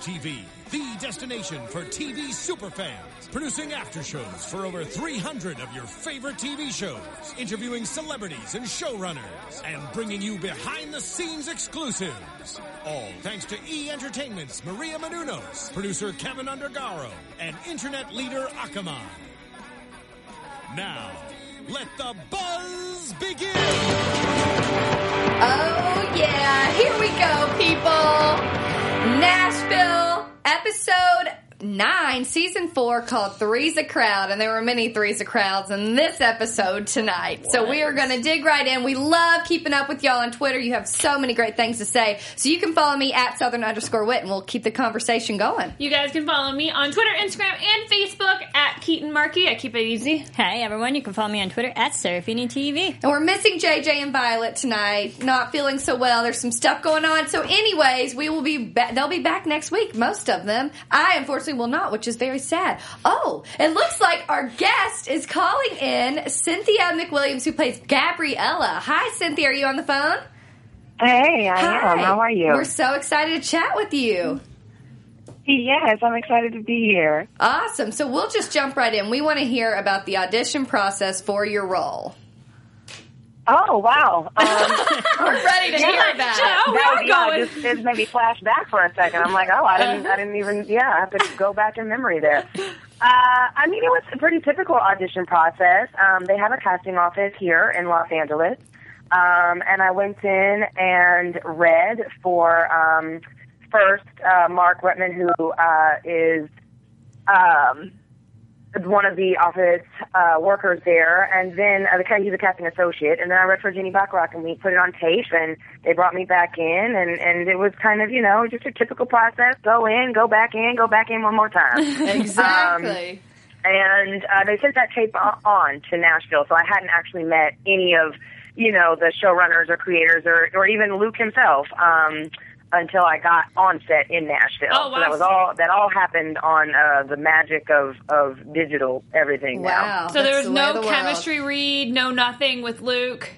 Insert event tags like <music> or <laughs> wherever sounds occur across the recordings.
TV, the destination for TV superfans, producing after shows for over 300 of your favorite TV shows, interviewing celebrities and showrunners, and bringing you behind-the-scenes exclusives. All thanks to E Entertainment's Maria Menounos, producer Kevin Undergaro, and internet leader Akamai. Now, let the buzz begin. Oh, yeah. Here we go, people. Nashville, episode nine, season four, called Three's a Crowd. And there were many Three's a Crowds in this episode tonight. So we are going to dig right in. We love keeping up with y'all on Twitter. You have so many great things to say. So you can follow me at Southern underscore wit, and we'll keep the conversation going. You guys can follow me on Twitter, Instagram, and Facebook at Keaton Markey. I keep it easy. Hey everyone, you can follow me on Twitter at Serafini TV. And we're missing JJ and Violet tonight. Not feeling so well. There's some stuff going on. So, anyways, we will be back. They'll be back next week. Most of them. I unfortunately will not, which is very sad. Oh, it looks like our guest is calling in Cynthia McWilliams, who plays Gabriella. Hi, Cynthia. Are you on the phone? Hey, I am. How are you? We're so excited to chat with you. Yes, I'm excited to be here. Awesome. So we'll just jump right in. We want to hear about the audition process for your role. Oh wow! <laughs> Um, We're ready to hear that. Oh, that we're yeah, going. just it made me flash back for a second. I'm like, oh, I didn't, I didn't even, yeah, I have to go back in memory there. Uh, I mean, it was a pretty typical audition process. Um, they have a casting office here in Los Angeles, um, and I went in and read for um, first uh, Mark Rutman, who uh, is um, one of the office uh, workers there, and then uh, the he's a casting associate, and then I read for Jenny Baccarat, and we put it on tape, and they brought me back in, and and it was kind of you know just a typical process: go in, go back in, go back in one more time. <laughs> Exactly. and uh, they sent that tape on to Nashville, so I hadn't actually met any of you know the showrunners or creators or or even Luke himself. Um, until I got on set in Nashville, Oh, so that was all. That all happened on uh, the magic of of digital everything. now. wow. So there was the no the world. chemistry read, no nothing with Luke.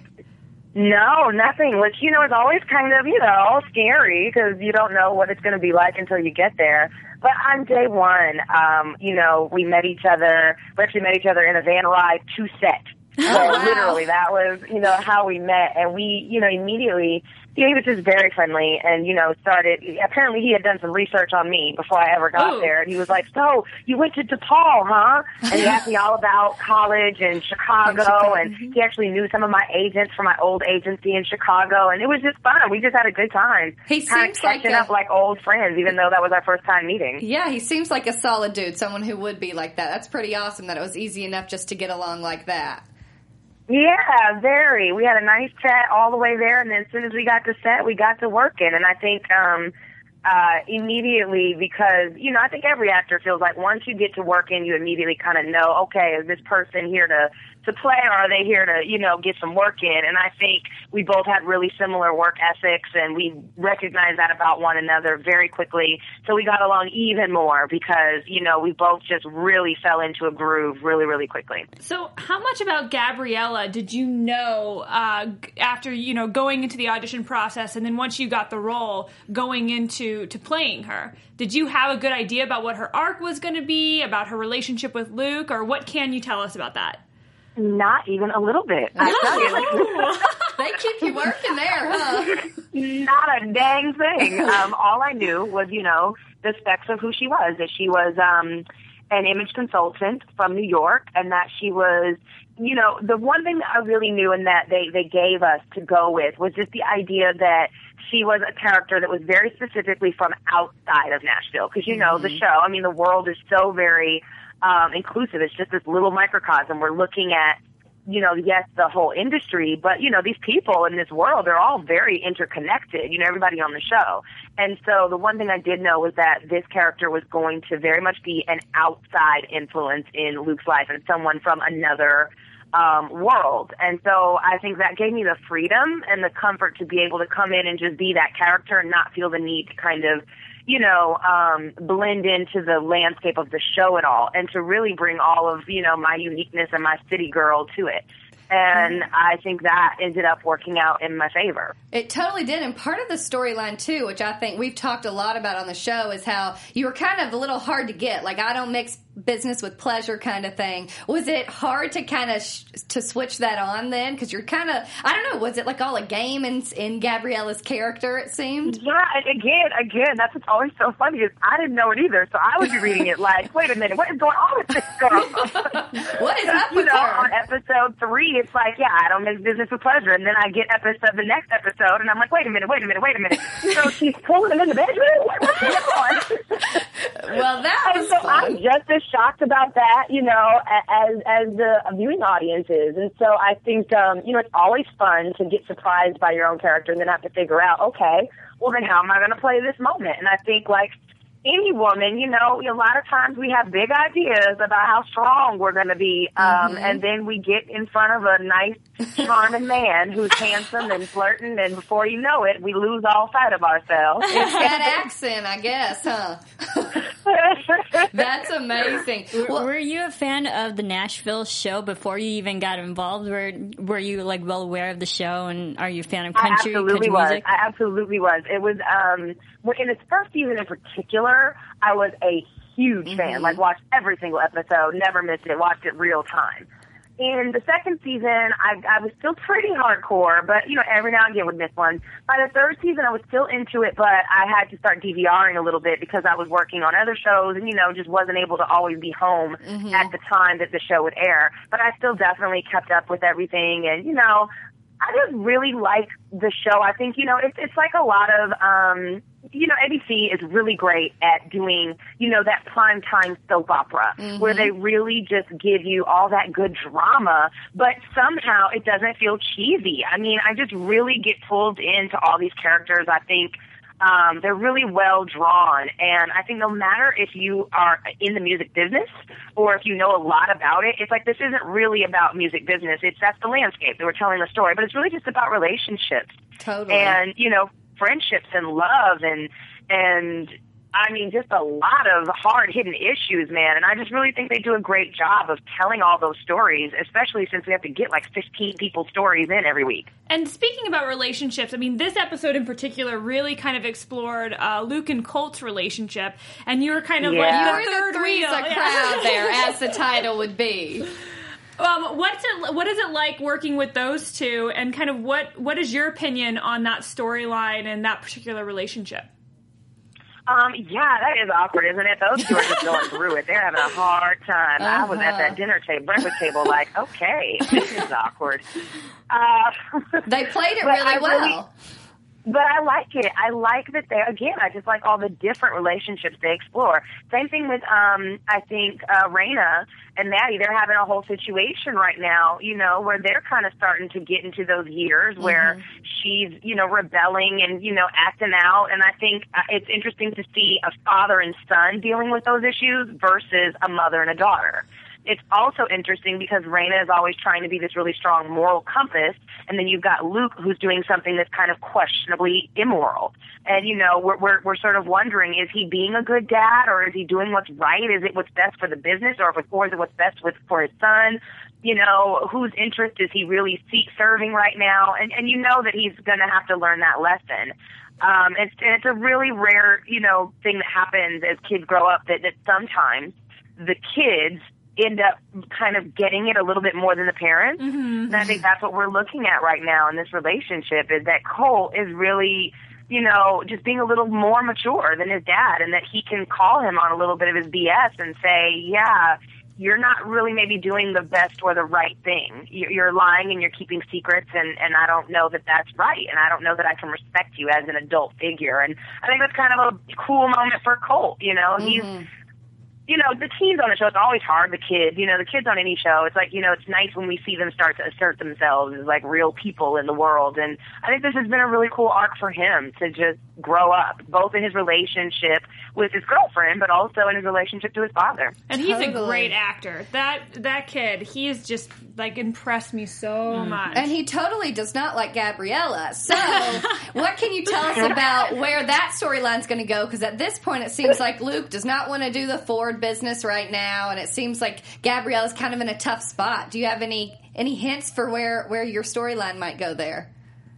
No, nothing. Which you know is always kind of you know scary because you don't know what it's going to be like until you get there. But on day one, um, you know, we met each other. We actually met each other in a van ride to set. <laughs> So wow. literally, that was you know how we met, and we you know immediately. Yeah, he was just very friendly, and you know started. Apparently, he had done some research on me before I ever got Ooh. there, and he was like, "So you went to DePaul, huh?" And he asked me all about college and <laughs> Chicago, Chicago, and mm-hmm. he actually knew some of my agents from my old agency in Chicago, and it was just fun. We just had a good time. He kind seems of like catching a- up like old friends, even though that was our first time meeting. Yeah, he seems like a solid dude, someone who would be like that. That's pretty awesome that it was easy enough just to get along like that. Yeah, very. We had a nice chat all the way there, and then as soon as we got to set, we got to working. And I think um, uh, immediately because you know I think every actor feels like once you get to working, you immediately kind of know, okay, is this person here to to play, or are they here to you know get some work in? And I think we both had really similar work ethics, and we recognized that about one another very quickly. So we got along even more because you know we both just really fell into a groove really really quickly. So, how much about Gabriella did you know uh, after you know going into the audition process, and then once you got the role, going into to playing her? Did you have a good idea about what her arc was going to be, about her relationship with Luke, or what can you tell us about that? Not even a little bit. I tell you. <laughs> They keep you working there, huh? Not a dang thing. Um, all I knew was, you know, the specs of who she was. That she was um, an image consultant from New York, and that she was, you know, the one thing that I really knew and that they they gave us to go with was just the idea that she was a character that was very specifically from outside of Nashville. Because you know, the show. I mean, the world is so very um, inclusive. It's just this little microcosm. We're looking at you know, yes, the whole industry, but you know, these people in this world, they're all very interconnected, you know, everybody on the show. And so the one thing I did know was that this character was going to very much be an outside influence in Luke's life and someone from another um, world. And so I think that gave me the freedom and the comfort to be able to come in and just be that character and not feel the need to kind of, you know, um, blend into the landscape of the show at all and to really bring all of, you know, my uniqueness and my city girl to it. And I think that ended up working out in my favor. It totally did. And part of the storyline, too, which I think we've talked a lot about on the show, is how you were kind of a little hard to get. Like, I don't mix business with pleasure kind of thing. Was it hard to kind of sh- to switch that on then? Because you're kind of, I don't know, was it like all a game in, in Gabriella's character, it seemed? Yeah, again, again, that's what's always so funny is I didn't know it either. So I would be reading it like, wait a minute, what is going on with this girl? <laughs> what is up you with know, her? on episode three, it's like, yeah, I don't mix business with pleasure. And then I get episode, the next episode, and I'm like, wait a minute, wait a minute, wait a minute. So she's pulling him in the bedroom? What, what's going on? <laughs> Well, that was so fun. I'm just as shocked about that, you know, as as the viewing audience is. And so I think, um, you know, it's always fun to get surprised by your own character and then have to figure out, okay, well then how am I going to play this moment? And I think like any woman, you know, a lot of times we have big ideas about how strong we're going to be, um, and then we get in front of a nice, charming man who's handsome and flirting, and before you know it, we lose all sight of ourselves. It's <laughs> that accent, I guess, huh? <laughs> That's amazing. Were, Well, were you a fan of the Nashville show before you even got involved? Were Were you like well aware of the show, and are you a fan of I country absolutely country was. music? I absolutely was. It was um well, in its first season in particular, I was a huge Mm-hmm. fan. Like watched every single episode, never missed it, watched it real time. In the second season, I, I was still pretty hardcore, but you know, every now and again would miss one. By the third season, I was still into it, but I had to start DVRing a little bit because I was working on other shows and you know, just wasn't able to always be home at the time that the show would air. But I still definitely kept up with everything, and you know, I just really like the show. I think, you know, it's it's like a lot of um you know, ABC is really great at doing, you know, that prime time soap opera where they really just give you all that good drama, but somehow it doesn't feel cheesy. I mean, I just really get pulled into all these characters. I think um, they're really well drawn, and I think no matter if you are in the music business or if you know a lot about it, it's like this isn't really about music business. It's that's the landscape that we're telling the story, but it's really just about relationships totally. and you know friendships and love and and I mean just a lot of hard hidden issues, man. And I just really think they do a great job of telling all those stories, especially since we have to get like 15 people's stories in every week. And speaking about relationships, I mean, this episode in particular really kind of explored uh, Luke and Colt's relationship, and you were kind of Yeah. like you the were third the three's wheel. a Yeah. crowd there, <laughs> as the title would be. Um, what's it? What is it like working with those two, and kind of what what is your opinion on that storyline and that particular relationship? Um, yeah, that is awkward, isn't it? Those two are just going <laughs> through it. They're having a hard time. I was at that dinner table, breakfast table, like, okay, this is <laughs> awkward. Uh, They played it really I well. really- But I like it. I like that they again. I just like all the different relationships they explore. Same thing with um. I think uh, Rayna and Maddie. They're having a whole situation right now. You know, where they're kind of starting to get into those years where she's you know rebelling and you know acting out. And I think uh, it's interesting to see a father and son dealing with those issues versus a mother and a daughter it's also interesting because Rayna is always trying to be this really strong moral compass, and then you've got Luke who's doing something that's kind of questionably immoral. And you know, we're we're, we're sort of wondering: is he being a good dad, or is he doing what's right? Is it what's best for the business, or, if or is it what's best with for his son? You know, whose interest is he really seek serving right now? And and you know that he's going to have to learn that lesson. Um, it's and it's a really rare, you know, thing that happens as kids grow up. That that sometimes the kids end up kind of getting it a little bit more than the parents. Mm-hmm. And I think that's what we're looking at right now in this relationship is that Cole is really, you know, just being a little more mature than his dad and that he can call him on a little bit of his BS and say, yeah, you're not really maybe doing the best or the right thing. You're you're lying and you're keeping secrets and, and I don't know that that's right. And I don't know that I can respect you as an adult figure. And I think that's kind of a cool moment for Colt, you know, he's, mm-hmm. You know, the teens on the show, it's always hard, the kids, you know, the kids on any show, it's like, you know, it's nice when we see them start to assert themselves as like real people in the world. And I think this has been a really cool arc for him to just grow up, both in his relationship with his girlfriend, but also in his relationship to his father. And he's a great actor. That that kid, he's just like impressed me so mm. much. And he totally does not like Gabriella. So, <laughs> what can you tell us about where that storyline's going to go? Because at this point, it seems like Luke does not want to do the Ford business right now, and it seems like Gabrielle is kind of in a tough spot. Do you have any any hints for where where your storyline might go there?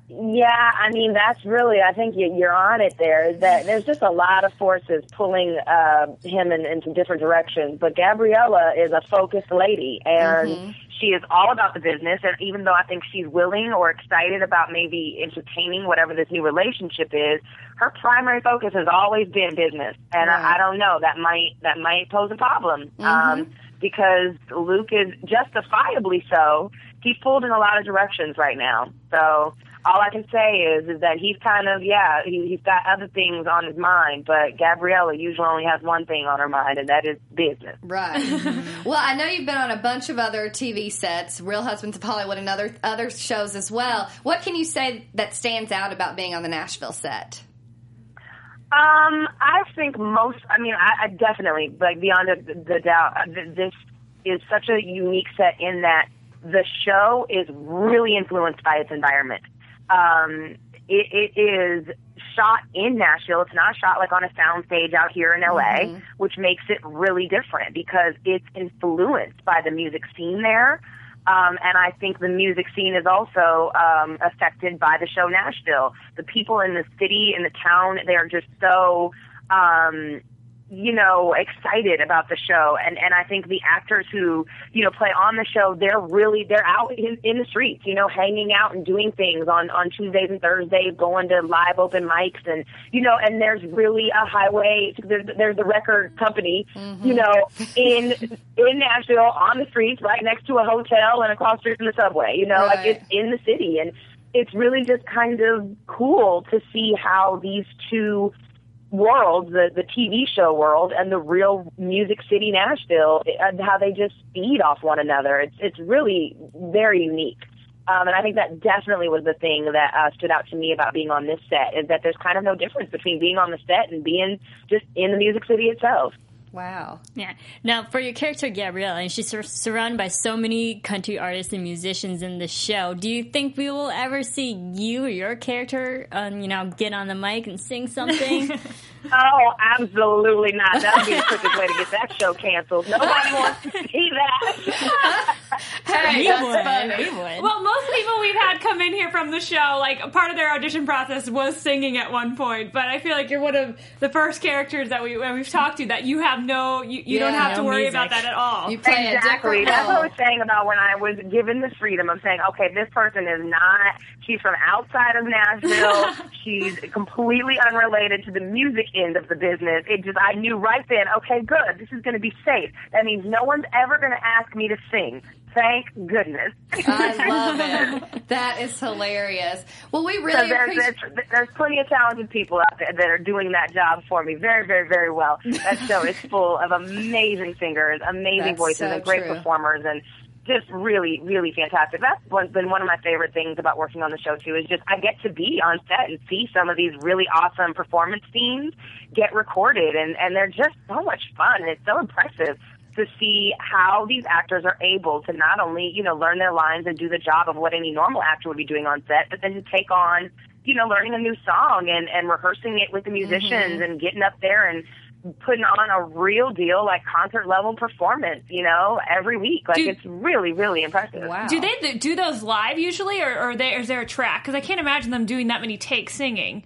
Yeah, I mean that's really. I think you, you're on it. There is that there's just a lot of forces pulling uh, him in, into different directions. But Gabriella is a focused lady, and she is all about the business and even though I think she's willing or excited about maybe entertaining whatever this new relationship is, her primary focus has always been business. And Right. I, I don't know, that might that might pose a problem. Um because Luke is justifiably so. He's pulled in a lot of directions right now. So all I can say is is that he's kind of yeah he, he's got other things on his mind, but Gabriella usually only has one thing on her mind, and that is business. Right. <laughs> well, I know you've been on a bunch of other TV sets, Real Husbands of Hollywood, and other other shows as well. What can you say that stands out about being on the Nashville set? Um, I think most. I mean, I, I definitely like beyond the, the doubt. uh, This is such a unique set in that the show is really influenced by its environment. Um, it, it is shot in Nashville. It's not shot like on a soundstage out here in LA, which makes it really different because it's influenced by the music scene there. Um, and I think the music scene is also um, affected by the show Nashville. The people in the city, in the town, they are just so, um, you know, excited about the show. And and I think the actors who you know play on the show, they're really they're out in, in the streets, you know, hanging out and doing things on on Tuesdays and Thursdays, going to live open mics, and you know, and there's really a highway. There's, there's the record company, mm-hmm. you know, in in Nashville on the streets, right next to a hotel and across the street from the subway. You know, like it's in the city, and it's really just kind of cool to see how these two worlds, the the TV show world and the real Music City Nashville, and how they just feed off one another. It's it's really very unique. Um, and I think that definitely was the thing that uh, stood out to me about being on this set is that there's kind of no difference between being on the set and being just in the Music City itself. Wow. Yeah. Now, for your character Gabrielle, and she's sur- surrounded by so many country artists and musicians in the show. Do you think we will ever see you or your character, um, you know, get on the mic and sing something? <laughs> Oh, absolutely not. That would be the quickest way to get that show canceled. Nobody wants to see that. <laughs> Hey, we that's would. funny. We would. Well, most people we've had come in here from the show, like part of their audition process was singing at one point. But I feel like you're one of the first characters that we we've talked to that you have no, you, you don't Yeah, have to worry music. about that at all. You play a Exactly. different That's what I was saying about when I was given the freedom of saying, okay, this person is not, she's from outside of Nashville. <laughs> she's completely unrelated to the music end of the business. It just, I knew right then, okay, good. This is going to be safe. That means no one's ever going to ask me to sing. Thank goodness. I love <laughs> it. That is hilarious. Well, we So really there's, appreciate. there's, there's plenty of talented people out there that are doing that job for me very, very, very well. That show is <laughs> full of amazing singers, amazing That's voices, so and great true. performers, and just really, really fantastic. That's one, been one of my favorite things about working on the show too. Is just I get to be on set and see some of these really awesome performance scenes get recorded, and and they're just so much fun, and it's so impressive to see how these actors are able to not only, you know, learn their lines and do the job of what any normal actor would be doing on set, but then to take on, you know, learning a new song and, and rehearsing it with the musicians mm-hmm. and getting up there and putting on a real deal, like concert level performance, you know, every week. Like Do- it's really, really impressive. Wow. Do they do those live usually, or, or they, is there a track? Because I can't imagine them doing that many takes singing.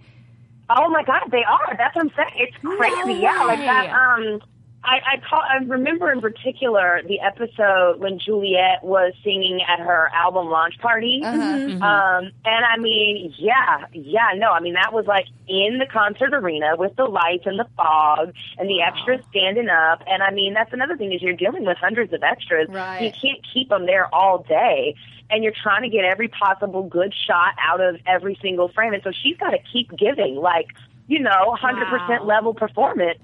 Oh my God, they are. That's what I'm saying. It's crazy. yeah, like that. Um, I I, call, I remember in particular the episode when Juliette was singing at her album launch party. Uh-huh. Um, and I mean, yeah, yeah, no, I mean that was like in the concert arena with the lights and the fog and the extras standing up. And I mean, that's another thing is you're dealing with hundreds of extras. Right. You can't keep them there all day. And you're trying to get every possible good shot out of every single frame. And so she's got to keep giving like, you know, 100% Wow. level performance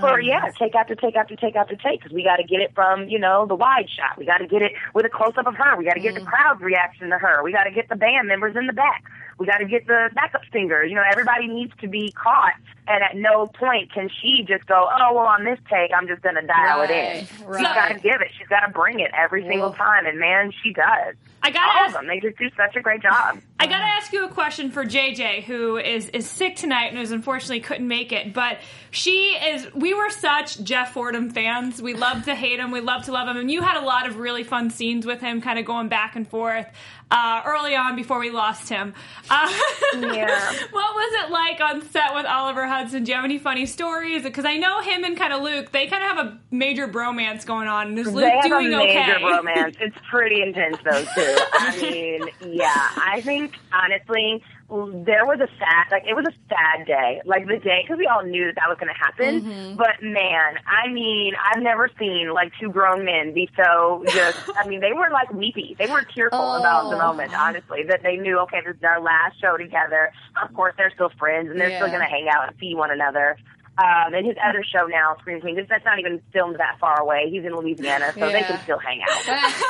for um, yeah, take after take after take after take because we got to get it from you know the wide shot. We got to get it with a close up of her. We got to get the mm. crowd's reaction to her. We got to get the band members in the back. We got to get the backup singers. You know, everybody needs to be caught, and at no point can she just go, oh well, on this take, I'm just gonna dial it in. Right, She's right. got to give it. She's got to bring it every single time, and man, she does. I gotta All ask, of them. They just do such a great job. I gotta ask you a question for JJ, who is is sick tonight and is unfortunately couldn't make it. But she is. We were such Jeff Fordham fans. We love to hate him. We love to love him. And you had a lot of really fun scenes with him, kind of going back and forth uh, early on before we lost him. Uh, Yeah. <laughs> what was it like on set with Oliver Hudson? Do you have any funny stories? Because I know him and kind of Luke. They kind of have a major bromance going on. And is Luke they have doing a major okay? <laughs> romance. It's pretty intense though too. I mean, yeah, I think honestly there was a sad like it was a sad day like the day because we all knew that that was going to happen. Mm-hmm. but man i mean i've never seen like two grown men be so just <laughs> i mean they were like weepy. They were tearful Oh. about the moment honestly that they knew okay this is our last show together. Of course they're still friends and they're still going to hang out and see one another um, and his other show now, Scream Queens, that's not even filmed that far away. He's in Louisiana, so they can still hang out.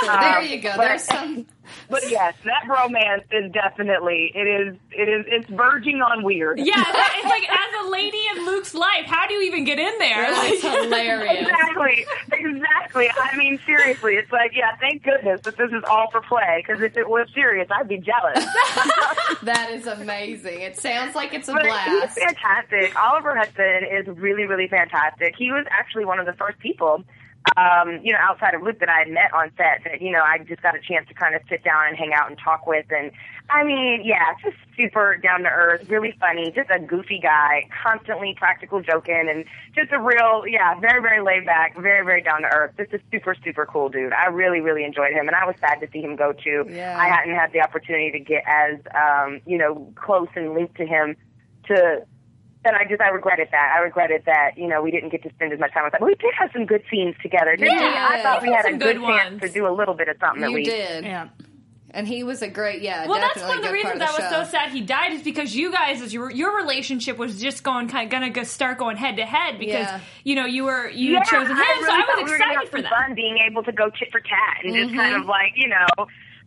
Um, <laughs> there you go. but- There's some. <laughs> But yes, that romance is definitely it is it is it's verging on weird. Yeah, it's like, as a lady in Luke's life, how do you even get in there? That's Like- <laughs> hilarious. Exactly, exactly. I mean, seriously, it's like, yeah, thank goodness that this is all for play. Because if it was serious, I'd be jealous. That is amazing. It sounds like it's a but he's blast. fantastic. Oliver Hudson is really, really fantastic. He was actually one of the first people, um, you know, outside of Luke that I had met on set that you know I just got a chance to kind of sit down and hang out and talk with. And I mean, yeah, just super down to earth, really funny, just a goofy guy, constantly practical joking, and just a real, yeah, very, very laid back, very, very down to earth. Just a super, super cool dude. I really, really enjoyed him, and I was sad to see him go too. Yeah. I hadn't had the opportunity to get as, um, you know, close and linked to him to and I just I regretted that. I regretted that you know we didn't get to spend as much time with that. But we did have some good scenes together. Didn't we? Yeah. I thought we had a good, good chance to do a little bit of something at You least. did. Yeah. And he was a great, yeah. well, that's one of the a good reasons part I was of so sad he died is because you guys, as your your relationship was just going kind of gonna go start going head to head because Yeah. you know you were you Yeah, had chosen him, I so I thought was we were excited have for some that. fun being able to go tit for tat and just Mhm. kind of like you know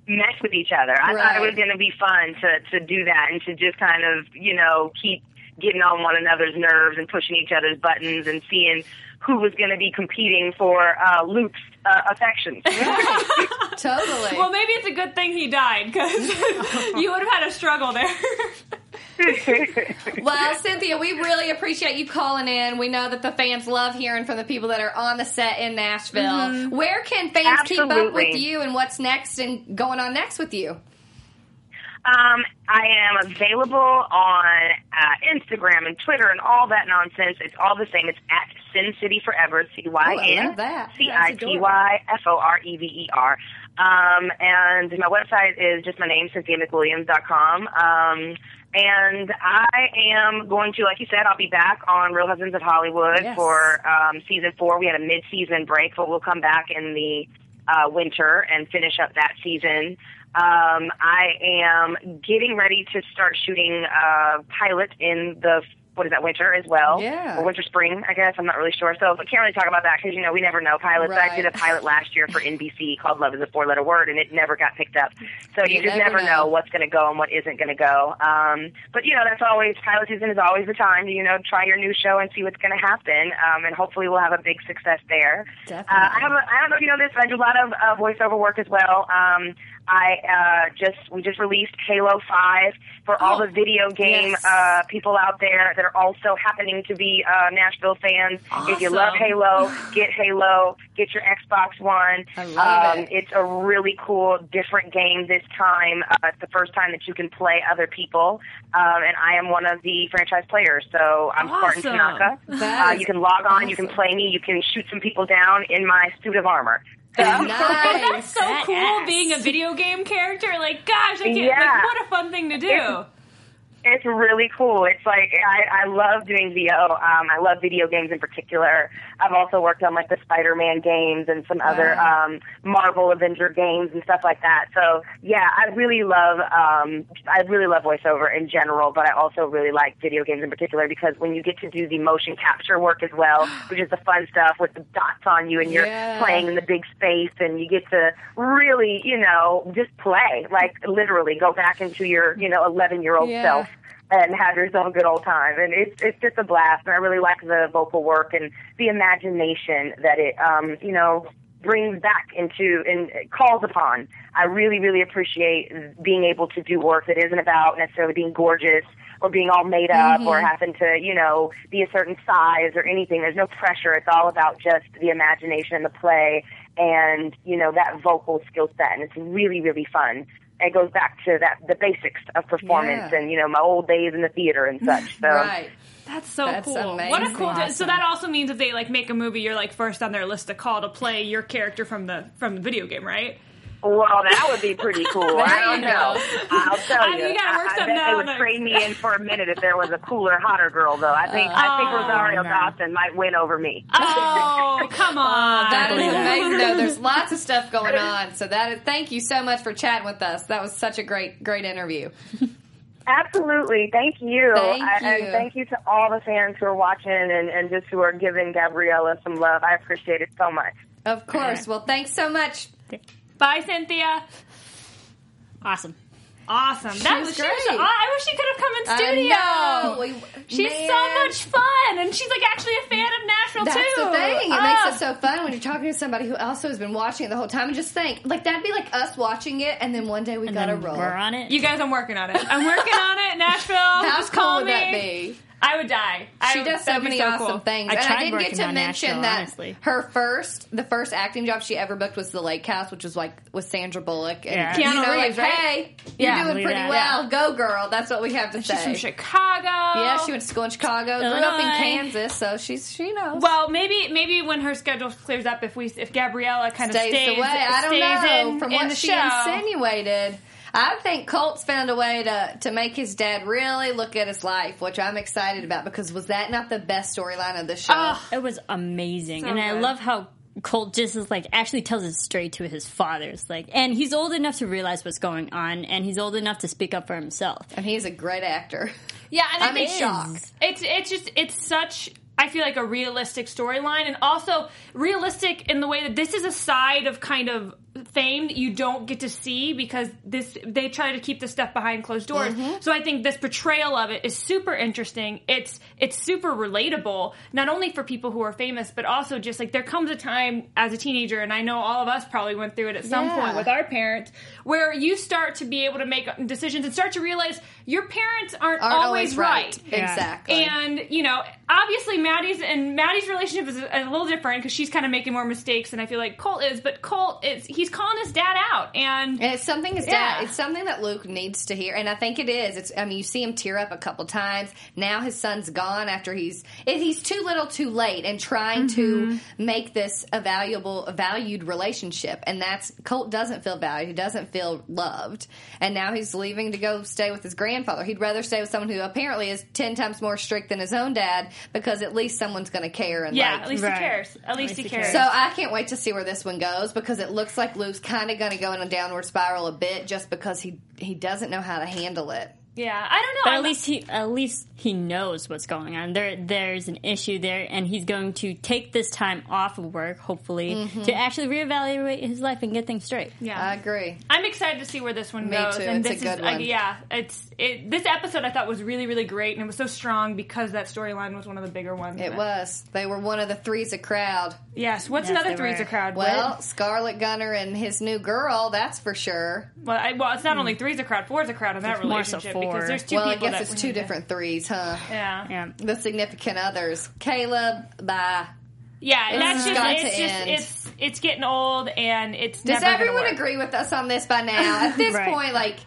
mess with each other. I thought it was going to be fun to to do that and to just kind of you know keep getting on one another's nerves and pushing each other's buttons and seeing who was going to be competing for uh, Luke's uh, affections. <laughs> Totally. Well, maybe it's a good thing he died because <laughs> you would have had a struggle there. <laughs> Well, Cynthia, we really appreciate you calling in. We know that the fans love hearing from the people that are on the set in Nashville. Mm-hmm. Where can fans keep up with you and what's next and going on next with you? Um, I am available on uh, Instagram and Twitter and all that nonsense. It's all the same. It's at Sin City Forever. C Y Oh, N. C I T Y F O R E V E R. Um, and my website is just my name, CynthiaMcWilliams.com. Um, and I am going to, like you said, I'll be back on Real Husbands of Hollywood Yes. for um, season four. We had a mid-season break, but we'll come back in the uh, winter and finish up that season. Um, I am getting ready to start shooting a pilot in the what is that winter as well? Yeah. or winter spring, I guess. I'm not really sure, so I can't really talk about that because you know we never know pilots. I did a pilot last year for NBC called Love Is a Four Letter Word, and it never got picked up. So you, You just never never, know. know. what's going to go and what isn't going to go. Um, but you know that's always pilot season is always the time to you know try your new show and see what's going to happen, um, and hopefully we'll have a big success there. Definitely. Uh, I have a, I don't know if you know this, but I do a lot of uh, voiceover work as well. Um, I uh, just we just released Halo Five for all Oh, the video game yes. uh, people out there that are also happening to be uh, Nashville fans. If you love Halo, <sighs> get Halo, get your Xbox One. I love um, it. It's a really cool, different game this time. Uh, it's the first time that you can play other people, um, and I am one of the franchise players. So I'm Spartan Awesome. Tanaka. That Uh, you can log on, you can play me, you can shoot some people down in my suit of armor. Nice. That's so cool Badass. being a video game character. Like, gosh, I can't, Yeah. like, what a fun thing to do. It's really cool. It's like I, I love doing VO. Um, I love video games in particular. I've also worked on like the Spider-Man games and some other um, Marvel Avenger games and stuff like that. So yeah, I really love um, I really love voiceover in general, but I also really like video games in particular because when you get to do the motion capture work as well, <gasps> which is the fun stuff with the dots on you and you're Yeah. playing in the big space and you get to really, you know, just play like literally go back into your you know 11 year old Yeah. self and have yourself a good old time. And it's it's just a blast. And I really like the vocal work and the imagination that it um you know brings back into and calls upon. I really really appreciate being able to do work that isn't about necessarily being gorgeous or being all made up or having to you know be a certain size or anything. There's no pressure. It's all about just the imagination and the play and you know that vocal skill set and it's really really fun it goes back to that the basics of performance Yeah. and you know my old days in the theater and such. So <laughs> Right. That's so That's cool. What a amazing. cool. So that also means if they like make a movie, you're like first on their list to call to play your character from the from the video game, right? Well, that would be pretty cool. I don't you know. go. I'll tell I mean, you. you gotta work I, I something bet out they would on trade me in for a minute if there was a cooler, hotter girl. Though I think I think Oh, Rosario no. Dawson might win over me. Oh, <laughs> come on. That is amazing. though. There's <laughs> lots of stuff going on. So that is, thank you so much for chatting with us. That was such a great, great interview. Absolutely. Thank you. Thank I, you. And thank you to all the fans who are watching and, and just who are giving Gabriella some love. I appreciate it so much. Of course. Well, thanks so much. Bye, Cynthia. Awesome. Awesome. That was was, she great. was- I wish she could have come in studio. I know. She's man. so much fun, and she's like actually a fan of Nashville That's too. That's the thing. It Ah. makes it so fun when you're talking to somebody who also has been watching it the whole time. And just think, like that'd be like us watching it, and then one day we And gotta then roll. we're on it. You guys, I'm working on it. I'm working on it. <laughs> Nashville. How just cool call would me. that be? I would die. She would- does so that'd be many awesome cool. things. I and I didn't get to mention Nashville, that honestly. her first, the first acting job she ever booked was the Lake House, which was like with Sandra Bullock. And Yeah. you know, Reeves, like, right? hey, you're doing believe pretty that. well. Go, girl. That's what we have to She's say. She's from Chicago. Yeah, she went to school in Chicago, grew up in Kansas, so she's she knows. Well, maybe maybe when her schedule clears up, if we if Gabriella kind of stays, stays away. I don't stays know. in, From in what the she show. insinuated, I think Colt's found a way to to make his dad really look at his life, which I'm excited about because was that not the best storyline of the show? Ugh. It was amazing, So and I love how Colt just is like actually tells it straight to his father's like, and he's old enough to realize what's going on, and he's old enough to speak up for himself. and he's a great actor. Yeah, and I I'm in shock. It's it's just it's such I feel like a realistic storyline and also realistic in the way that this is a side of kind of fame that you don't get to see because this they try to keep the stuff behind closed doors. Mm-hmm. So I think this portrayal of it is super interesting. It's it's super relatable not only for people who are famous but also just like there comes a time as a teenager and I know all of us probably went through it at some Yeah. point with our parents where you start to be able to make decisions and start to realize your parents aren't, Aren't always, right. Exactly. And you know, obviously Maddie's and Maddie's relationship is a, a little different because she's kind of making more mistakes than I feel like Colt is. But Colt is he's calling his dad out, and And it's something his Yeah. dad. It's something that Luke needs to hear, and I think it is. It's. I mean, you see him tear up a couple times. Now his son's gone after he's. It, he's too little, too late, and trying Mm-hmm. to make this a valuable, a valued relationship, and that's Colt doesn't feel valued. He doesn't feel loved, and now he's leaving to go stay with his grandfather. He'd rather stay with someone who apparently is ten times more strict than his own dad, because at least someone's going to care and yeah, like, at least Right. he cares. At least he cares. so I can't wait to see where this one goes because it looks like Luke's kind of going to go in a downward spiral a bit just because he he doesn't know how to handle it. Yeah, I don't know. But I'm- at least he at least he knows what's going on. There there's an issue there, and he's going to take this time off of work, hopefully, to actually reevaluate his life and get things straight. yeah, I agree. I'm excited to see where this one Me goes. too. And It's a this good is, uh, one. yeah, it's it. This episode I thought was really, really great, and it was so strong because that storyline was one of the bigger ones. It was. They were one of the threes a crowd. Yes. What's Yes, another they threes were. a crowd? Well, Scarlett Gunnar and his new girl, that's for sure. well, I, well, it's not only threes a crowd, four's a crowd in that It's more so relationship four. Because there's two well, I guess that it's two different threes, huh? Yeah. Yeah. The significant others. Caleb, bye. Yeah, and that's It's just it's just end. it's it's getting old and it's Does never everyone work. agree with us on this by now? At this <laughs> Right. point, like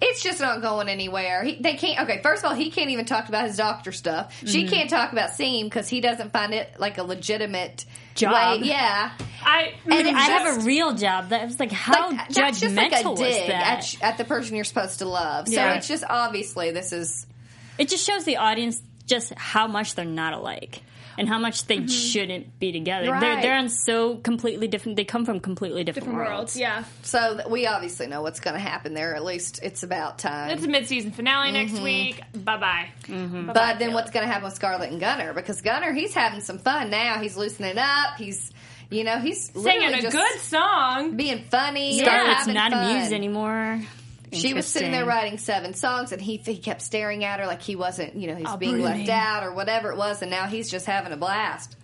it's just not going anywhere. He, they can't. Okay, first of all, he can't even talk about his doctor stuff. She Mm-hmm. can't talk about seeing because he doesn't find it like a legitimate Job. Way. Yeah, I And mean, I have a real job. That was like how like, that's just like a judgmental was dig that? at, at the person you're supposed to love. So Yeah. it's just obviously this is it just shows the audience just how much they're not alike and how much they Mm-hmm. shouldn't be together. They're they're on so completely different. They come from completely different, different worlds. worlds. Yeah, so that we obviously know what's going to happen there. At least it's about time. it's a mid-season finale next Mm-hmm. week. Bye bye. But then what's going to happen with Scarlett and Gunnar? Because Gunnar, he's having some fun now. He's loosening up. He's, you know, he's Singing a just good song. being funny. and Scarlett's not fun. amused anymore. She was sitting there writing seven songs, and he he kept staring at her like he wasn't, you know, he's Oh, being brooding. left out or whatever it was, and now he's just having a blast.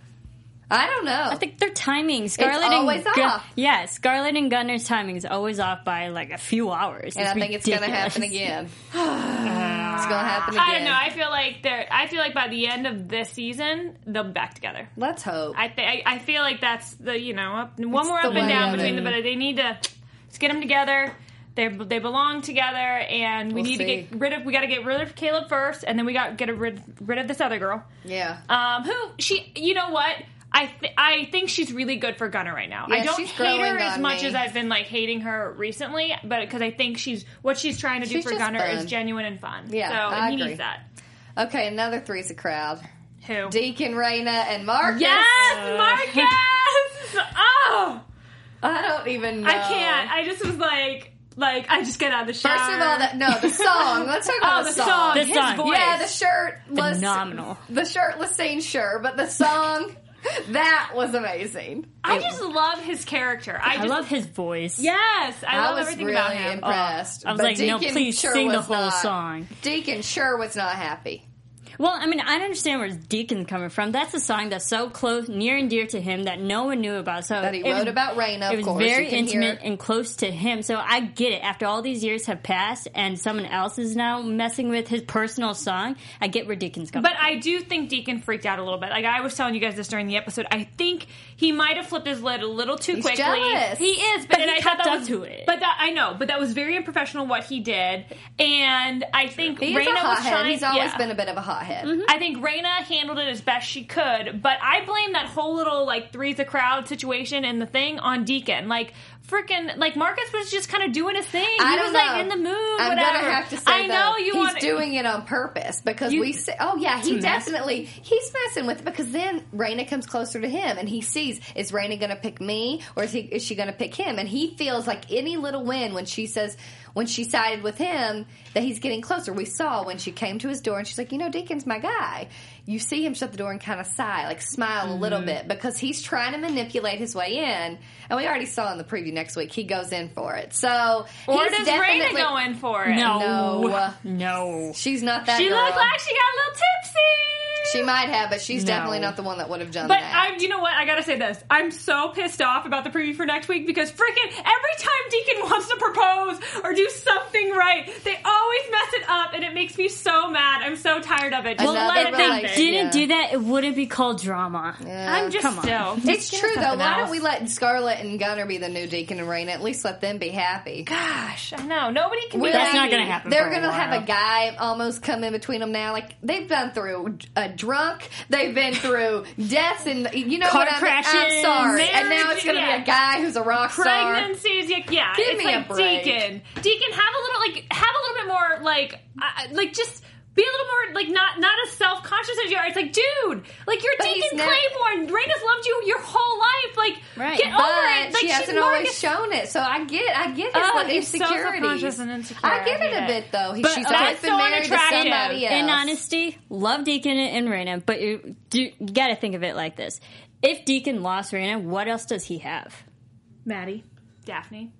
I don't know. I think their timing, Scarlett always and Gun- off. yeah, Scarlett and Gunnar's timing is always off by like a few hours. and I think it's going to happen again. <laughs> it's going to happen again. I don't know. I feel like they're. I feel like by the end of this season, they'll be back together. Let's hope. I think. I, I feel like that's the you know up, one more up and down between them, but they need to let's get them together. They they belong together, and we We'll need to get rid of. We got to get rid of Caleb first, and then we got to get rid rid of this other girl. yeah. Um, who she? You know what? I th- I think she's really good for Gunnar right now. Yeah, I don't she's hate her as much me. as I've been like hating her recently, but because I think she's what she's trying to do She's for Gunnar fun. is genuine and fun. Yeah, so I and he agree. needs that. Okay, another three's a crowd. Who? Deacon, Rayna, and Markus. yes, Markus. <laughs> oh, I don't even know. I can't. I just was like, like I just get out of the shower. First of all, that no, the song. Let's talk <laughs> oh, about oh, the, the song, The his song. voice. Yeah, the shirt was Phenomenal. The shirtless scene, sure, but the song <laughs> that was amazing. I just love his character. I, I love his voice. Yes, I, I, love was everything really about him. impressed. I was But like, no, Deacon please sure sing the whole not. song. Deacon sure was not happy. Well, I mean, I understand where Deacon's coming from. That's a song that's so close, near and dear to him that no one knew about. So That he it wrote was- about Rayna, It was course, very you hear intimate and close to him. So I get it. After all these years have passed, and someone else is now messing with his personal song, I get where Deacon's coming. But I do think Deacon freaked out a little bit. Like I was telling you guys this during the episode. I think he might have flipped his lid a little too He's quickly. jealous. He is, but, But and he I thought kept that up was, to it. But that I know, but that was very unprofessional what he did. And I think He's Rayna was trying. He's always yeah. been a bit of a hothead. Mm-hmm. I think Rayna handled it as best she could, but I blame that whole little like three's a crowd situation and the thing on Deacon. Like freaking, like Markus was just kind of doing his thing. I he don't was know. like in the mood. I'm whatever. gonna have to say I know though, you he's want doing it on purpose because You- we say, oh yeah, he To mess- definitely he's messing with it because then Rayna comes closer to him and he sees is Rayna going to pick me or is he is she going to pick him and he feels like any little win when she says when she sided with him that he's getting closer. We saw when she came to his door and she's like, you know, Deacon's my guy. You see him shut the door and kind of sigh, like smile a little Mm-hmm. bit because he's trying to manipulate his way in. And we already saw in the preview next week he goes in for it. So Or he's does Rayna definitely go in for it? no, No. no. She's not that She girl. looked like she got a little tipsy. She might have, but she's No. definitely not the one that would have done that. But that. I'm, you know what? I gotta say this. I'm so pissed off about the preview for next week because freaking every time Deacon wants to propose or do something right, they always mess it up, and it makes me so mad. I'm so tired of it. Just Another let it if they didn't Yeah. do that, it wouldn't be called drama. I'm just Come on. still. it's Just true though. Why else. don't we let Scarlett and Gunnar be the new Deacon and Rayna? At least let them be happy. Gosh, I know nobody can. We're be That's happy. not gonna happen. They're for gonna have while. a guy almost come in between them now. Like they've been through a drunk, they've been through <laughs> deaths, and you know Car what crashes, I'm sorry, and now it's gonna yeah. be a guy who's a rock star. Pregnancies, yeah, yeah. Give it's me like a break. Deacon. Deacon, have a little like, have a little bit more like, uh, like just. Be a little more like not not as self conscious as you are. It's like, dude, like you're But he's Deacon never- Claybourne. Rayna's loved you your whole life. Like, Right. get But over it. Like she she's hasn't always Markus- shown it, so I get, I get his Oh, little he's so self-conscious and insecure. I get it a bit though. He, But she's okay. always been So married to unattractive. somebody else. In honesty, love Deacon and Rayna, but you, do, you got to think of it like this: if Deacon lost Rayna, what else does he have? Maddie, Daphne.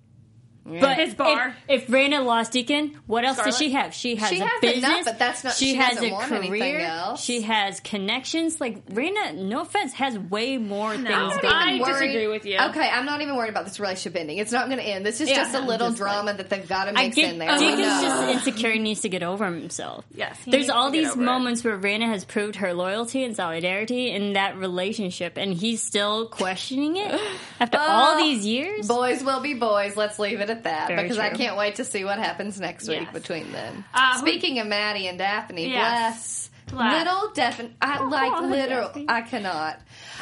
But His bar. If, if Rayna lost Deacon, what else does she have? She has She a has business, enough, but that's not- she has a career. else. She has connections. Like Rayna, no offense, has way more things. I'm going. not on. I disagree with you. Okay, I'm not even worried about this relationship ending. It's not going to end. This is Yeah, just a I'm little just like- drama that they've got to I mix get in there. Deacon's oh, We know. just insecure. and needs to get over himself. Yes, he There's needs all to get these over it. moments where Rayna has proved her loyalty and solidarity in that relationship, and he's still questioning it after all uh, these years. Boys will be boys. Let's leave it at that Very because I can't wait to see what happens next week between them. Uh, who- Speaking of Maddie and Daphne, Yes. bless. Bless. Little Daphne, I like Oh, literal. Daphne. I cannot.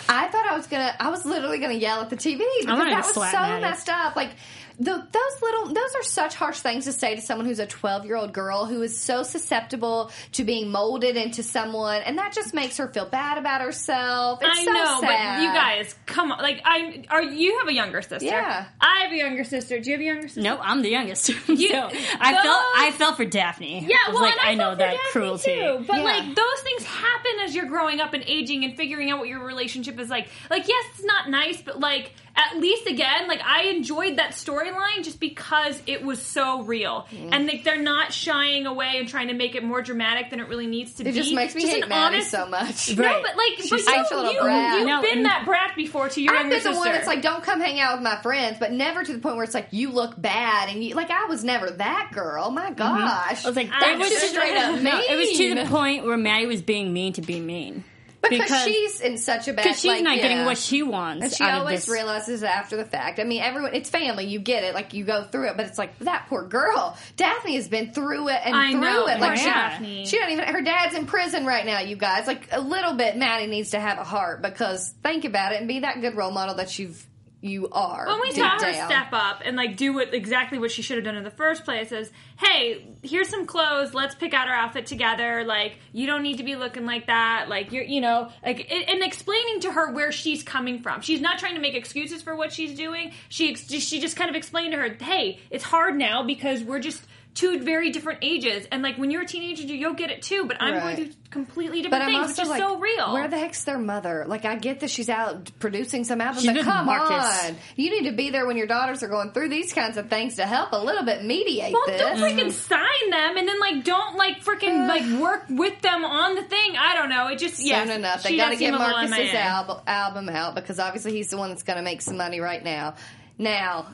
I thought I was gonna. I was literally gonna yell at the TV because that was so messed up. Like the, those little, those are such harsh things to say to someone who's a twelve year old girl who is so susceptible to being molded into someone, and that just makes her feel bad about herself. It's I so know, sad. but you guys, come on. Like, I are you have a younger sister? Yeah. I have a younger sister. Do you have a younger sister? No, I'm the youngest. <laughs> so I those- felt I felt for Daphne. Yeah, I was well, like, and I, I know that Daphne cruelty. too. But Yeah. like those things happen as you're growing up and aging and figuring out what your relationship is like. Like, yes, it's not nice, but like at least again, like I enjoyed that storyline just because it was so real, Mm. and like they're not shying away and trying to make it more dramatic than it really needs to It be. It just makes me just hate an Maddie honest- so much. No, Right. but like, She's but such you, a little you, brat. you've No, been and- that brat before to your I've younger been the sister. one that's like, don't come hang out with my friends, but never to the point where it's like you look bad and you like I was never that girl. My gosh, I was like, that was was straight up mean. <laughs> No, it was to the point where Maddie was being mean to be mean because, she's in such a bad. because she's like, not getting what she wants. And she always realizes after the fact. I mean, everyone, it's family. You get it. Like, you go through it, but it's like, that poor girl. Daphne has been through it and I through know, it. Like, she, Daphne. she don't even, her dad's in prison right now, you guys. Like, a little bit, Maddie needs to have a heart because think about it and be that good role model that you've, you are. when we saw her down. step up and like do what exactly what she should have done in the first place is hey here's some clothes let's pick out our outfit together like you don't need to be looking like that like you're you know like and and explaining to her where she's coming from she's not trying to make excuses for what she's doing she she just kind of explained to her hey it's hard now because we're just two very different ages and like when you're a teenager you'll get it too but i'm Right. going through completely But different I'm things also which is like, so real Where the heck's their mother? Like, I get that she's out producing some albums, She's but come Markus. on, you need to be there when your daughters are going through these kinds of things to help a little bit mediate Well, this. don't freaking sign them, and then like don't like freaking like work with them on the thing. I don't know. It just yeah. soon enough. They got to get seem a little Markus's album, album out because obviously he's the one that's going to make some money right now. Now,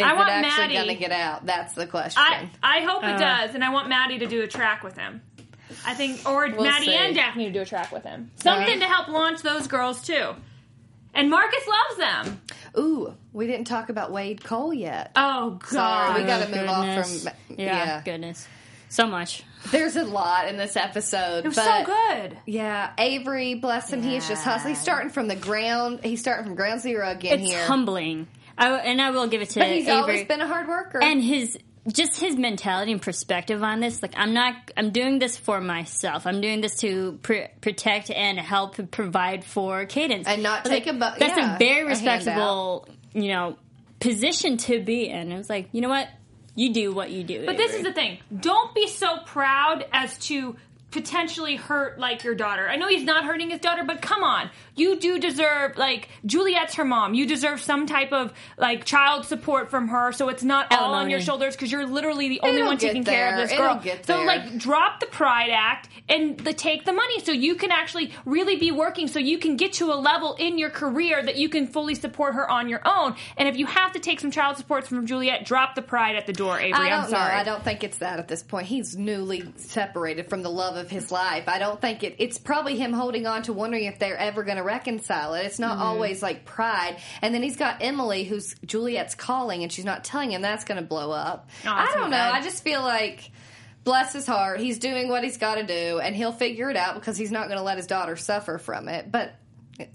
is I it want actually Maddie- going to get out? That's the question. I I hope Uh. it does, and I want Maddie to do a track with him. I think, or Maddie see. and Daphne to do a track with him. Something to help launch those girls too. And Markus loves them. Ooh, we didn't talk about Wade Cole yet. Oh God! Sorry, we got to Oh, move off from. yeah, Yeah, goodness, so much. there's a lot in this episode. it was but so good. Yeah, Avery, bless him, he is just hustling. He's starting from the ground. He's starting from ground zero again It's here. humbling. I, and I will give it to but he's Avery. always been a hard worker. and his just his mentality and perspective on this like i'm not i'm doing this for myself i'm doing this to pr- protect and help provide for cadence And not I was take a bu- that's yeah, a very a respectable you know position to be in it was like you know what you do what you do But this is the thing. Don't be so proud as to potentially hurt like your daughter. I know he's not hurting his daughter, but come on. You do deserve like Juliette's her mom. You deserve some type of like child support from her so it's not all on your shoulders cuz you're literally the only It'll one taking care of this girl. so there. like drop the pride act and the, take the money so you can actually really be working so you can get to a level in your career that you can fully support her on your own. And if you have to take some child support from Juliette, drop the pride at the door, Avery. I'm sorry. know. I don't think it's that at this point. He's newly separated from the love of his life. I don't think it. It's probably him holding on to wondering if they're ever going to reconcile it. It's not Mm-hmm. always like pride. And then he's got Emily, who's Juliette's calling, and she's not telling him. That's going to blow up. Oh, I don't know. bad. I just feel like. Bless his heart. He's doing what he's got to do, and he'll figure it out because he's not going to let his daughter suffer from it. But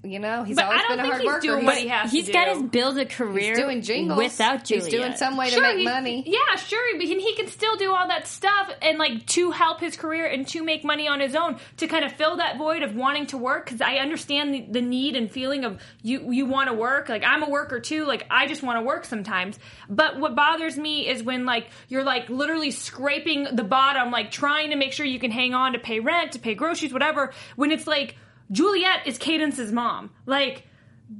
you know, he's But I always don't been a hard he's worker. doing He's- what he has he's to got do. to build a career He's doing jingles without Juliette. He's doing some way to make money. Yeah, sure, but he he can still do all that stuff and like to help his career and to make money on his own to kind of fill that void of wanting to work. Because I understand the, the need and feeling of you you want to work. Like I'm a worker too. Like I just want to work sometimes. But what bothers me is when like you're like literally scraping the bottom, like trying to make sure you can hang on to pay rent, to pay groceries, whatever. When it's like Juliette is Cadence's mom, like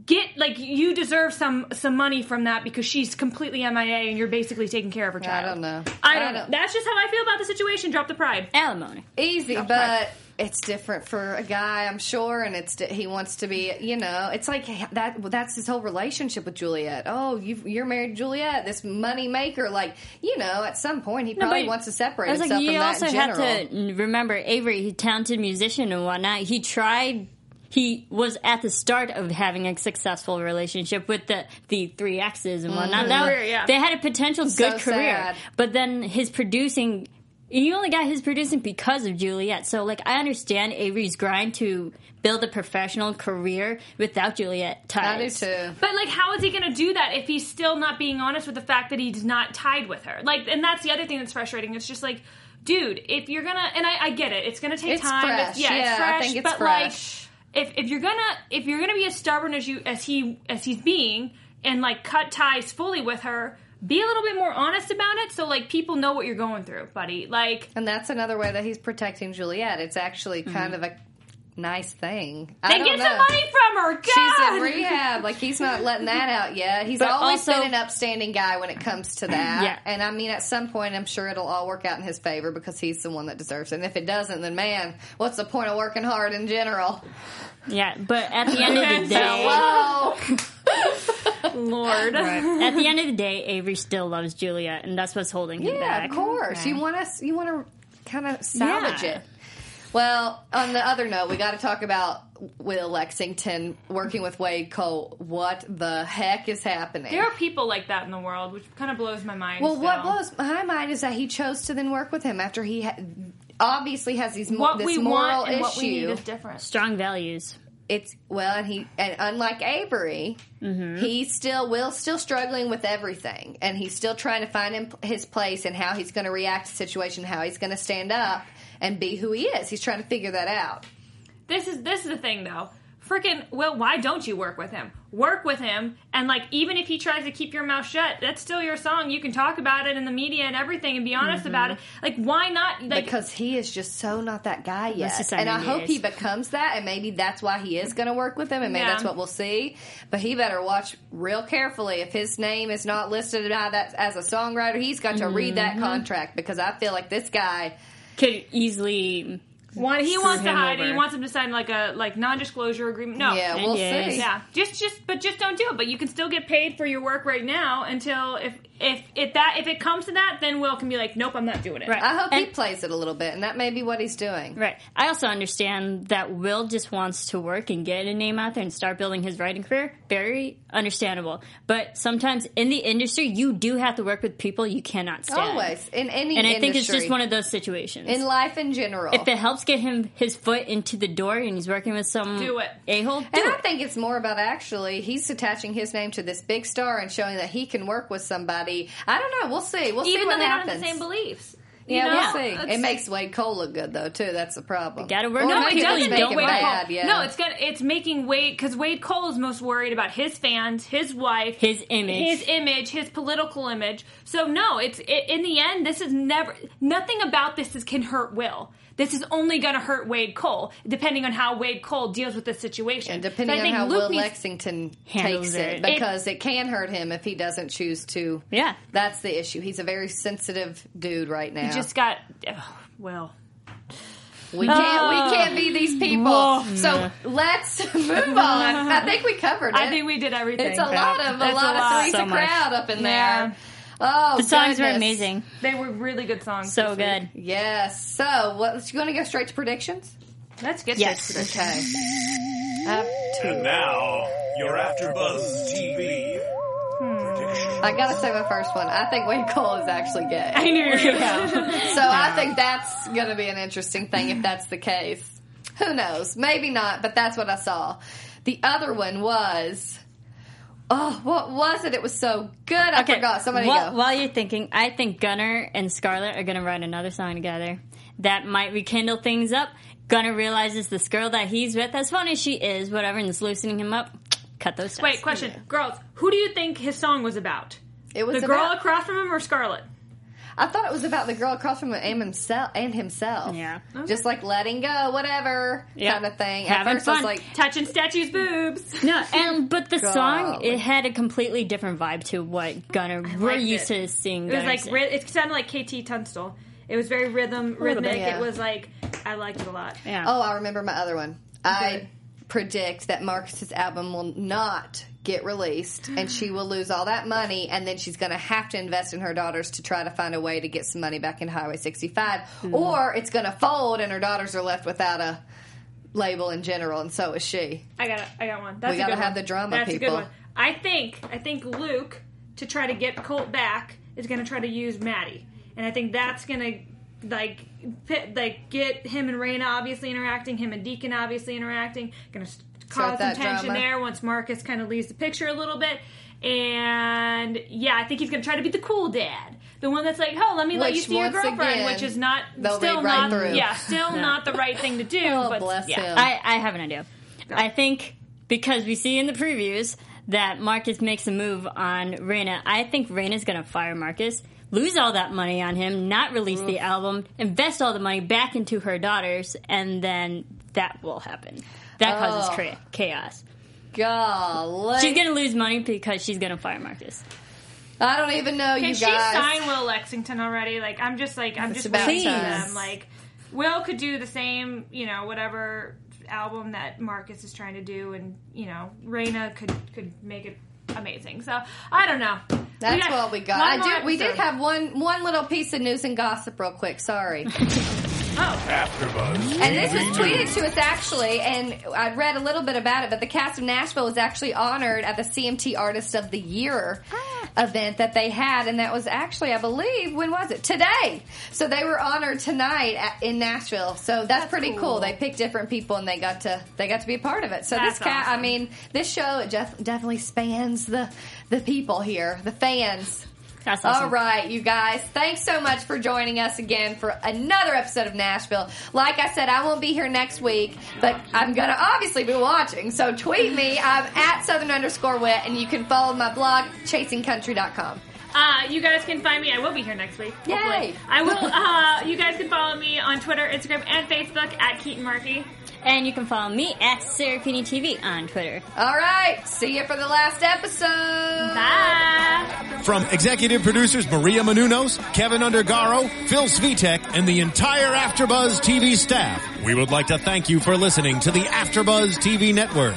get like you deserve some some money from that because she's completely MIA and you're basically taking care of her child. I don't know. I I don't know. don't- That's just how I feel about the situation. Drop the pride. alimony. easy, That's but right. It's different for a guy, I'm sure, and it's di- he wants to be, you know, it's like that. That's his whole relationship with Juliette. Oh, you you're married to Juliette, this money maker. Like, you know, at some point he probably but wants to separate himself like, you from that also have to remember Avery, he's a talented musician and whatnot. He tried he was at the start of having a successful relationship with the the three exes and whatnot. That, mm-hmm. Career, yeah. They had a potential good So career, sad. but then his producing. He only got his producing because of Juliette. So, like, I understand Avery's grind to build a professional career without Juliet ties. I do too. But like, how is he going to do that if he's still not being honest with the fact that he's not tied with her? Like, and that's the other thing that's frustrating. It's just like, dude, if you're gonna, and I, I get it, it's gonna take It's time. fresh. yeah, Yeah, it's I fresh. think it's but fresh. like, if if you're gonna if you're gonna be as stubborn as you as he as he's being and like cut ties fully with her. Be a little bit more honest about it, so like people know what you're going through, buddy. Like, And that's another way that he's protecting Juliette. It's actually mm-hmm. kind of a nice thing. I get know. some money from her. God! She's in rehab. Like he's not letting <laughs> that out yet. He's But always also- been an upstanding guy when it comes to that. Yeah. And I mean, at some point, I'm sure it'll all work out in his favor because he's the one that deserves it. And if it doesn't, then man, what's the point of working hard in general? Yeah, but at the end of the <laughs> day, Hello. Lord. <laughs> at the end of the day, Avery still loves Juliette, and that's what's holding him yeah, back. of course. Yeah. You want us? You want to kind of salvage Yeah. it. Well, on the other note, we got to talk about Will Lexington working with Wade Cole. What the heck is happening? There are people like that in the world, which kind of blows my mind. Well, what still. blows my mind is that he chose to then work with him after he ha- obviously has these mo- what this we moral want and what we need issue. is different. Strong values. It's well, and he and unlike Avery, Mm-hmm. he's still Will's still struggling with everything, and he's still trying to find him, his place and how he's going to react to the situation, how he's going to stand up and be who he is. He's trying to figure that out. This is this is the thing though. Freaking well, why don't you work with him? Work with him, and like even if he tries to keep your mouth shut, that's still your song. You can talk about it in the media and everything, and be honest about it. Like why not? Like because he is just so not that guy yet. And I hope is. he becomes that, and maybe that's why he is going to work with him, and maybe Yeah. that's what we'll see. But he better watch real carefully. If his name is not listed by that as a songwriter, he's got to read Mm-hmm. that contract because I feel like this guy. Could easily. One, he wants to him hide. it. over. He wants him to sign like a like non-disclosure agreement. No, Yeah, we'll NDAs. see. yeah, just just but just don't do it. But you can still get paid for your work right now until if if if that if it comes to that, then Will can be like, nope, I'm not doing it. Right. I hope he plays it a little bit, and that may be what he's doing. Right. I also understand that Will just wants to work and get a name out there and start building his writing career. Very understandable. But sometimes in the industry, you do have to work with people you cannot stand. Always in any And I think it's just one of those situations. in life in general. if it helps get him his foot into the door and he's working with some Do it. a hole, do And I think it's more about actually he's attaching his name to this big star and showing that he can work with somebody. I don't know. We'll see. We'll see Even what though they happens. don't have the same beliefs. You Yeah, know? we'll see. It makes Wade Cole look good though too. That's the problem. gotta work Or No, it people doesn't don't Wade work mad, Cole. Yeah. No, it's gonna it's making Wade because Wade Cole is most worried about his fans, his wife, His image. his image, his political image. So no, it's it, in the end, this is never nothing about this is can hurt Will. This is only going to hurt Wade Cole, depending on how Wade Cole deals with the situation. and depending So on how Luke Will Lexington Handles takes it, it. because it, can hurt him if he doesn't choose to. Yeah. that's the issue. He's a very sensitive dude right now. just got oh, ugh, Will. we can't we ah. can't be these people. Mm-hmm. So let's <laughs> move on. I think we covered it. I think we did everything. It's a lot of a It's lot of three's So a crowd up in Yeah. There. Oh, The songs were amazing. They were really good songs. So this week. good. Yes. So, what? You want to go straight to predictions? Let's get Yes. to it. Okay. Up to- And now, your AfterBuzz TV prediction. I gotta say my first one. I think Wade Cole is actually gay. I knew you were gonna <laughs> go. So I think that's gonna be an interesting thing if that's the case. Who knows? Maybe not, but that's what I saw. The other one was. Oh, what was it? It was so good. I forgot. Somebody while, go. while you're thinking, I think Gunnar and Scarlett are going to write another song together that might rekindle things up. Gunnar realizes this girl that he's with, as fun as she is, whatever, and is loosening him up. Cut those. Wait, ties. question, girls. Who do you think his song was about? It was The girl across from him or Scarlett? I thought it was about the girl across from him and himself. And himself. Yeah. Just like letting go, whatever Yeah. kind of thing. At Having first, I was like, Touching statues' boobs. No, and but the <laughs> song it had a completely different vibe to what Gunnar we're used it. to seeing. It was like sing. ri- it sounded like KT Tunstall. It was very rhythm rhythmic. bit, yeah. It was like I liked it a lot. yeah. Oh, I remember my other one. I predict that Marcus's album will not get released and she will lose all that money and then she's going to have to invest in her daughters to try to find a way to get some money back in Highway 65 Hmm. or it's going to fold and her daughters are left without a label in general, and so is she. I got I got one. That's We a gotta have the drama, That's a people. good one. I think I think Luke to try to get Colt back is going to try to use Maddie, and I think that's going to like pit, like get him and Rayna obviously interacting, him and Deacon obviously interacting, going to cause some tension drama. there once Markus kind of leaves the picture a little bit. And yeah, I think he's going to try to be the cool dad. The one that's like, oh, let me let you see your girlfriend, again, which is not still right not, through. yeah, still not the right thing to do. <laughs> Oh, but bless yeah. him. I, I have an idea. I think because we see in the previews that Markus makes a move on Rayna, I think Rayna's going to fire Markus, lose all that money on him, not release the album, invest all the money back into her daughters, and then that will happen. That causes Oh. cra- chaos. Golly. She's going to lose money because she's going to fire Markus. I don't even know Can you she guys. sign Will Lexington already? Like, I'm just like, I'm It's just about waiting for them. Like, Will could do the same, you know, whatever album that Markus is trying to do, and you know, Rayna could could make it amazing. So I don't know. That's got what we got. I more did. We did have one one little piece of news and gossip, real quick. Sorry. <laughs> AfterBuzz And this was tweeted to us actually, and I read a little bit about it. But the cast of Nashville was actually honored at the CMT Artist of the Year ah. event that they had, and that was actually, I believe, when was it? Today. So they were honored tonight at, in Nashville. So that's, pretty cool. cool. They picked different people, and they got to they got to be a part of it. So That's this cat, I mean, this show it def- definitely spans the the people here, the fans. That's awesome. All right, you guys. Thanks so much for joining us again for another episode of Nashville. Like I said, I won't be here next week, but I'm going to obviously be watching. So tweet me. I'm at Southern underscore wit, and you can follow my blog, chasingcountry.com. Uh, you guys can find me. I will be here next week. Yay. hopefully. I will. Uh, you guys can follow me on Twitter, Instagram, and Facebook at Keaton Markey. And you can follow me at Serafini TV on Twitter. All right. See you for the last episode. Bye. From executive producers Maria Menounos, Kevin Undergaro, Phil Svitek, and the entire AfterBuzz TV staff, we would like to thank you for listening to the AfterBuzz TV network.